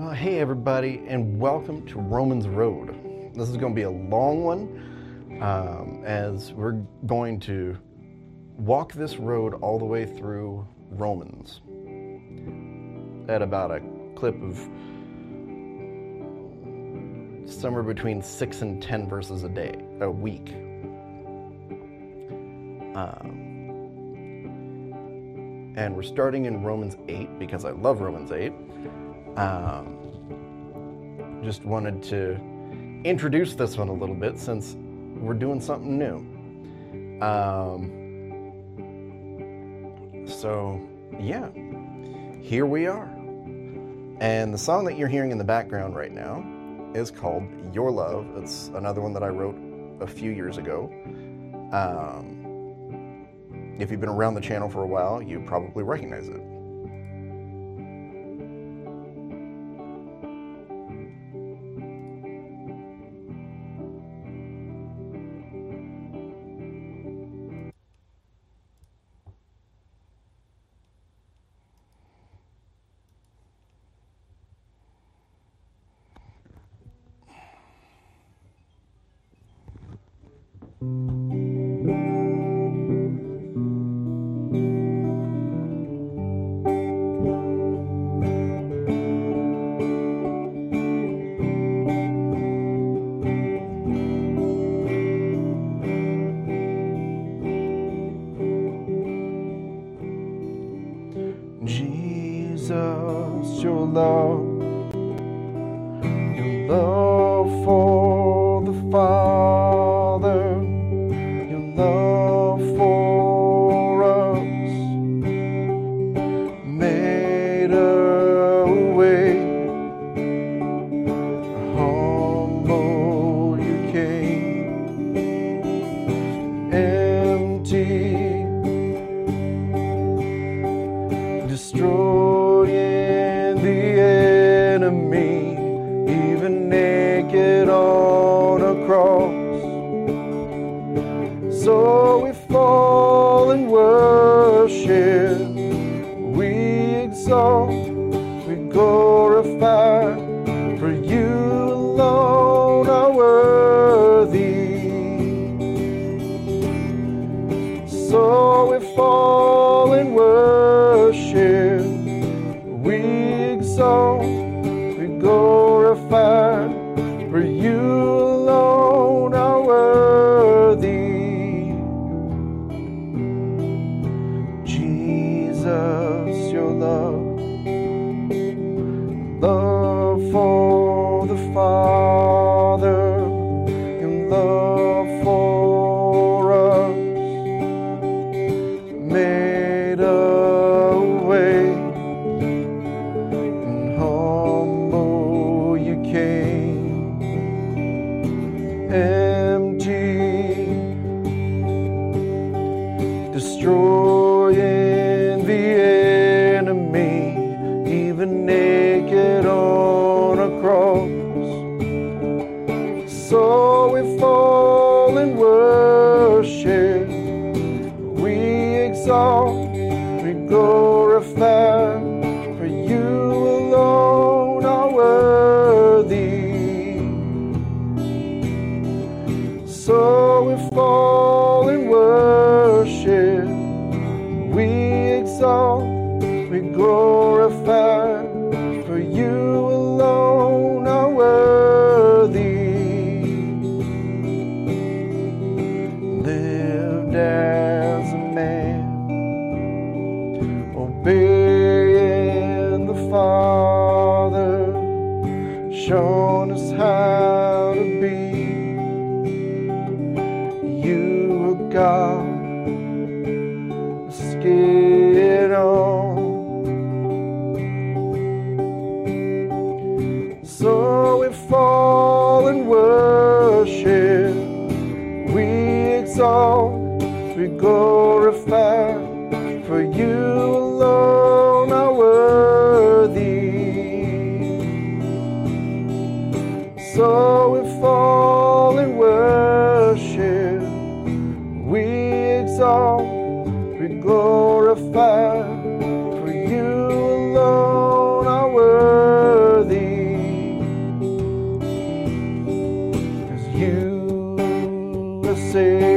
Well, hey everybody, and welcome to Romans Road. This is going to be a long one, um, as we're going to walk this road all the way through Romans at about a clip of somewhere between six and ten verses a day, a week. Um, and we're starting in Romans 8 because I love Romans 8. Um, just wanted to introduce this one a little bit since we're doing something new. Um, so, yeah, here we are. And the song that you're hearing in the background right now is called Your Love. It's another one that I wrote a few years ago. Um, if you've been around the channel for a while, you probably recognize it. Jesus, your love, your love for your love, love for the Father, your love for us. Made a way and humble you came. Empty destroying So we fall and worship, we exalt, we glorify, for you alone are worthy. Lived as a man, obeying the Father, shown us how for you alone are worthy. So we fall in worship, we exalt, we glorify, for you alone are worthy. Cause you are saved.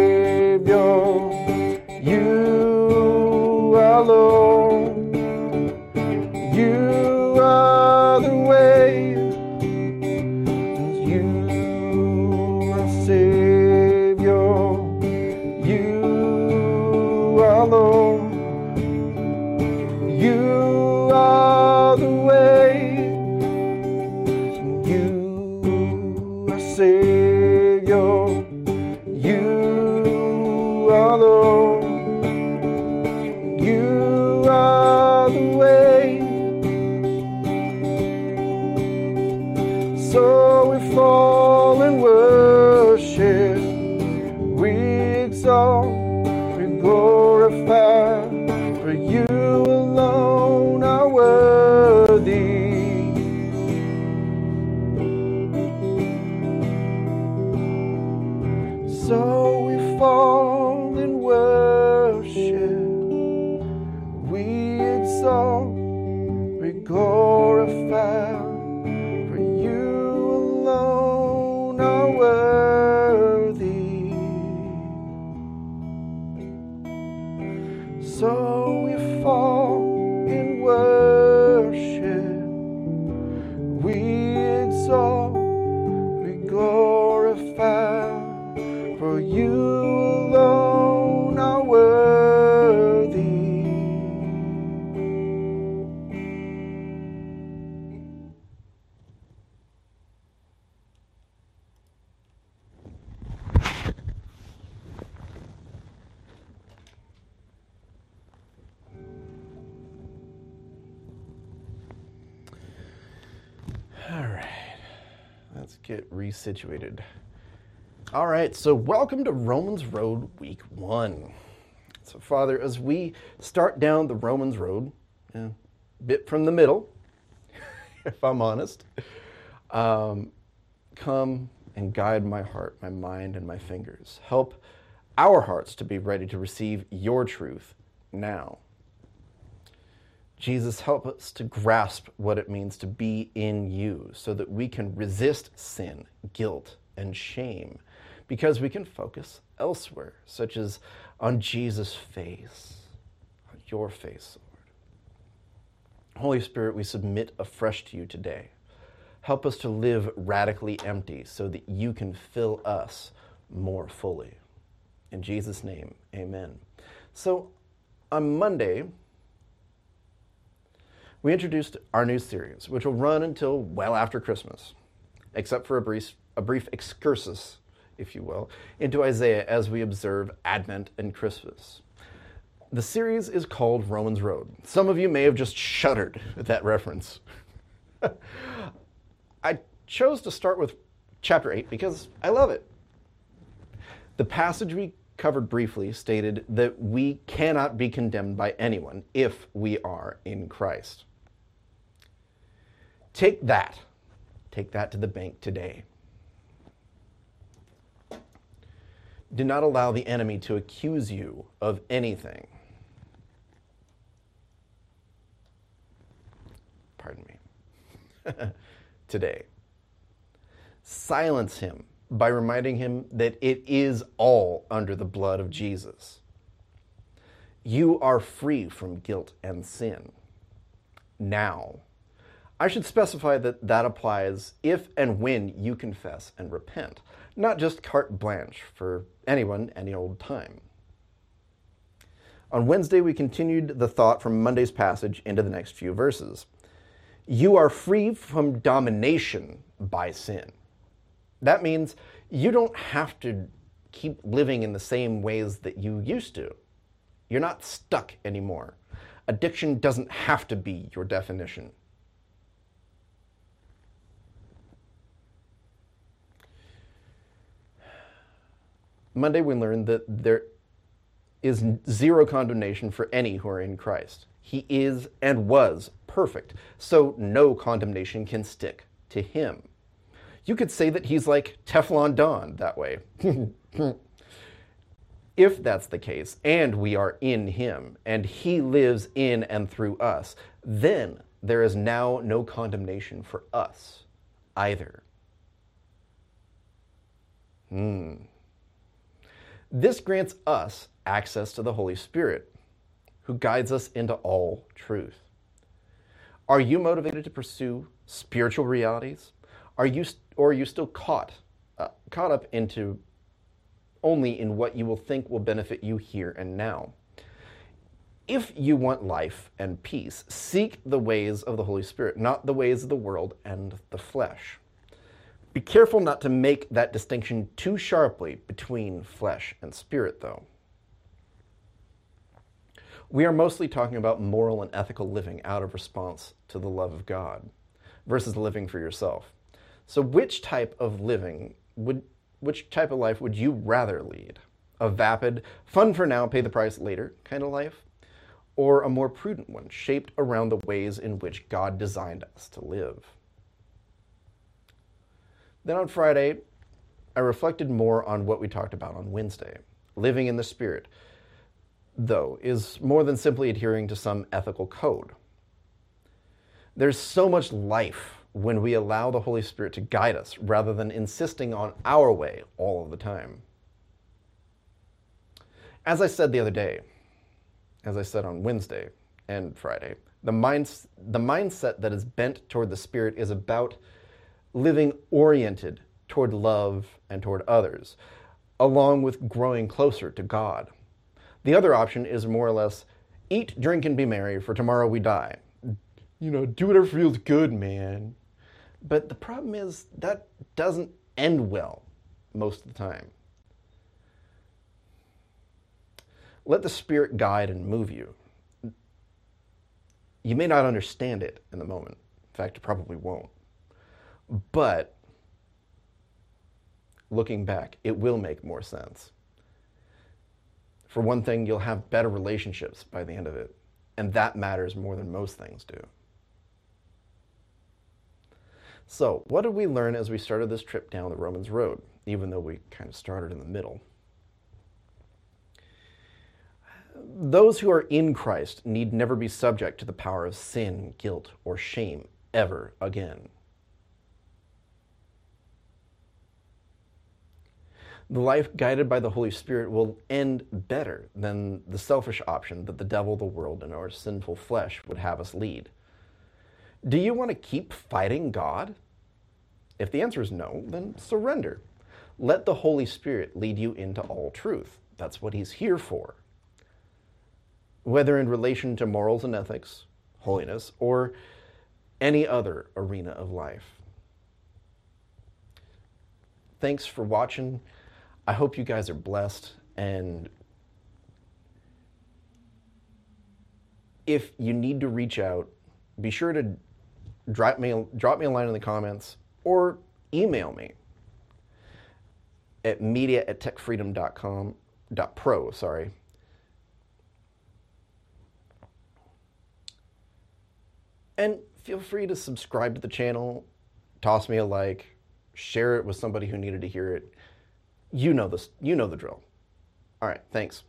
see. So get resituated. All right, so welcome to Romans Road Week One. So, Father, as we start down the Romans Road, a bit from the middle, if I'm honest, um, come and guide my heart, my mind, and my fingers. Help our hearts to be ready to receive your truth now. Jesus, help us to grasp what it means to be in you so that we can resist sin, guilt, and shame because we can focus elsewhere, such as on Jesus' face, on your face, Lord. Holy Spirit, we submit afresh to you today. Help us to live radically empty so that you can fill us more fully. In Jesus' name, amen. So on Monday, we introduced our new series, which will run until well after Christmas, except for a brief, a brief excursus, if you will, into Isaiah as we observe Advent and Christmas. The series is called Romans Road. Some of you may have just shuddered at that reference. I chose to start with chapter 8 because I love it. The passage we covered briefly stated that we cannot be condemned by anyone if we are in Christ. Take that. Take that to the bank today. Do not allow the enemy to accuse you of anything. Pardon me. today. Silence him by reminding him that it is all under the blood of Jesus. You are free from guilt and sin. Now. I should specify that that applies if and when you confess and repent, not just carte blanche for anyone, any old time. On Wednesday, we continued the thought from Monday's passage into the next few verses. You are free from domination by sin. That means you don't have to keep living in the same ways that you used to. You're not stuck anymore. Addiction doesn't have to be your definition. Monday, we learned that there is zero condemnation for any who are in Christ. He is and was perfect, so no condemnation can stick to him. You could say that he's like Teflon Don that way. if that's the case, and we are in him, and he lives in and through us, then there is now no condemnation for us either. Hmm. This grants us access to the Holy Spirit, who guides us into all truth. Are you motivated to pursue spiritual realities? Are you, or are you still caught, uh, caught up into only in what you will think will benefit you here and now? If you want life and peace, seek the ways of the Holy Spirit, not the ways of the world and the flesh. Be careful not to make that distinction too sharply between flesh and spirit, though. We are mostly talking about moral and ethical living out of response to the love of God versus living for yourself. So, which type of living would, which type of life would you rather lead? A vapid, fun for now, pay the price later kind of life? Or a more prudent one, shaped around the ways in which God designed us to live? Then on Friday, I reflected more on what we talked about on Wednesday living in the Spirit. though, is more than simply adhering to some ethical code. There's so much life when we allow the Holy Spirit to guide us rather than insisting on our way all of the time. As I said the other day, as I said on Wednesday and Friday, the, minds, the mindset that is bent toward the Spirit is about living oriented toward love and toward others, along with growing closer to God. The other option is more or less eat, drink, and be merry, for tomorrow we die. You know, do whatever feels good, man. But the problem is that doesn't end well most of the time. Let the Spirit guide and move you. You may not understand it in the moment. In fact, you probably won't. But looking back, it will make more sense. For one thing, you'll have better relationships by the end of it, and that matters more than most things do. So, what did we learn as we started this trip down the Romans road, even though we kind of started in the middle? Those who are in Christ need never be subject to the power of sin, guilt, or shame ever again. The life guided by the Holy Spirit will end better than the selfish option that the devil, the world, and our sinful flesh would have us lead. Do you want to keep fighting God? If the answer is no, then surrender. Let the Holy Spirit lead you into all truth. That's what He's here for. Whether in relation to morals and ethics, holiness, or any other arena of life. Thanks for watching. I hope you guys are blessed and if you need to reach out, be sure to drop me drop me a line in the comments or email me at media at techfreedom.com dot pro sorry. And feel free to subscribe to the channel toss me a like share it with somebody who needed to hear it you know this you know the drill. All right thanks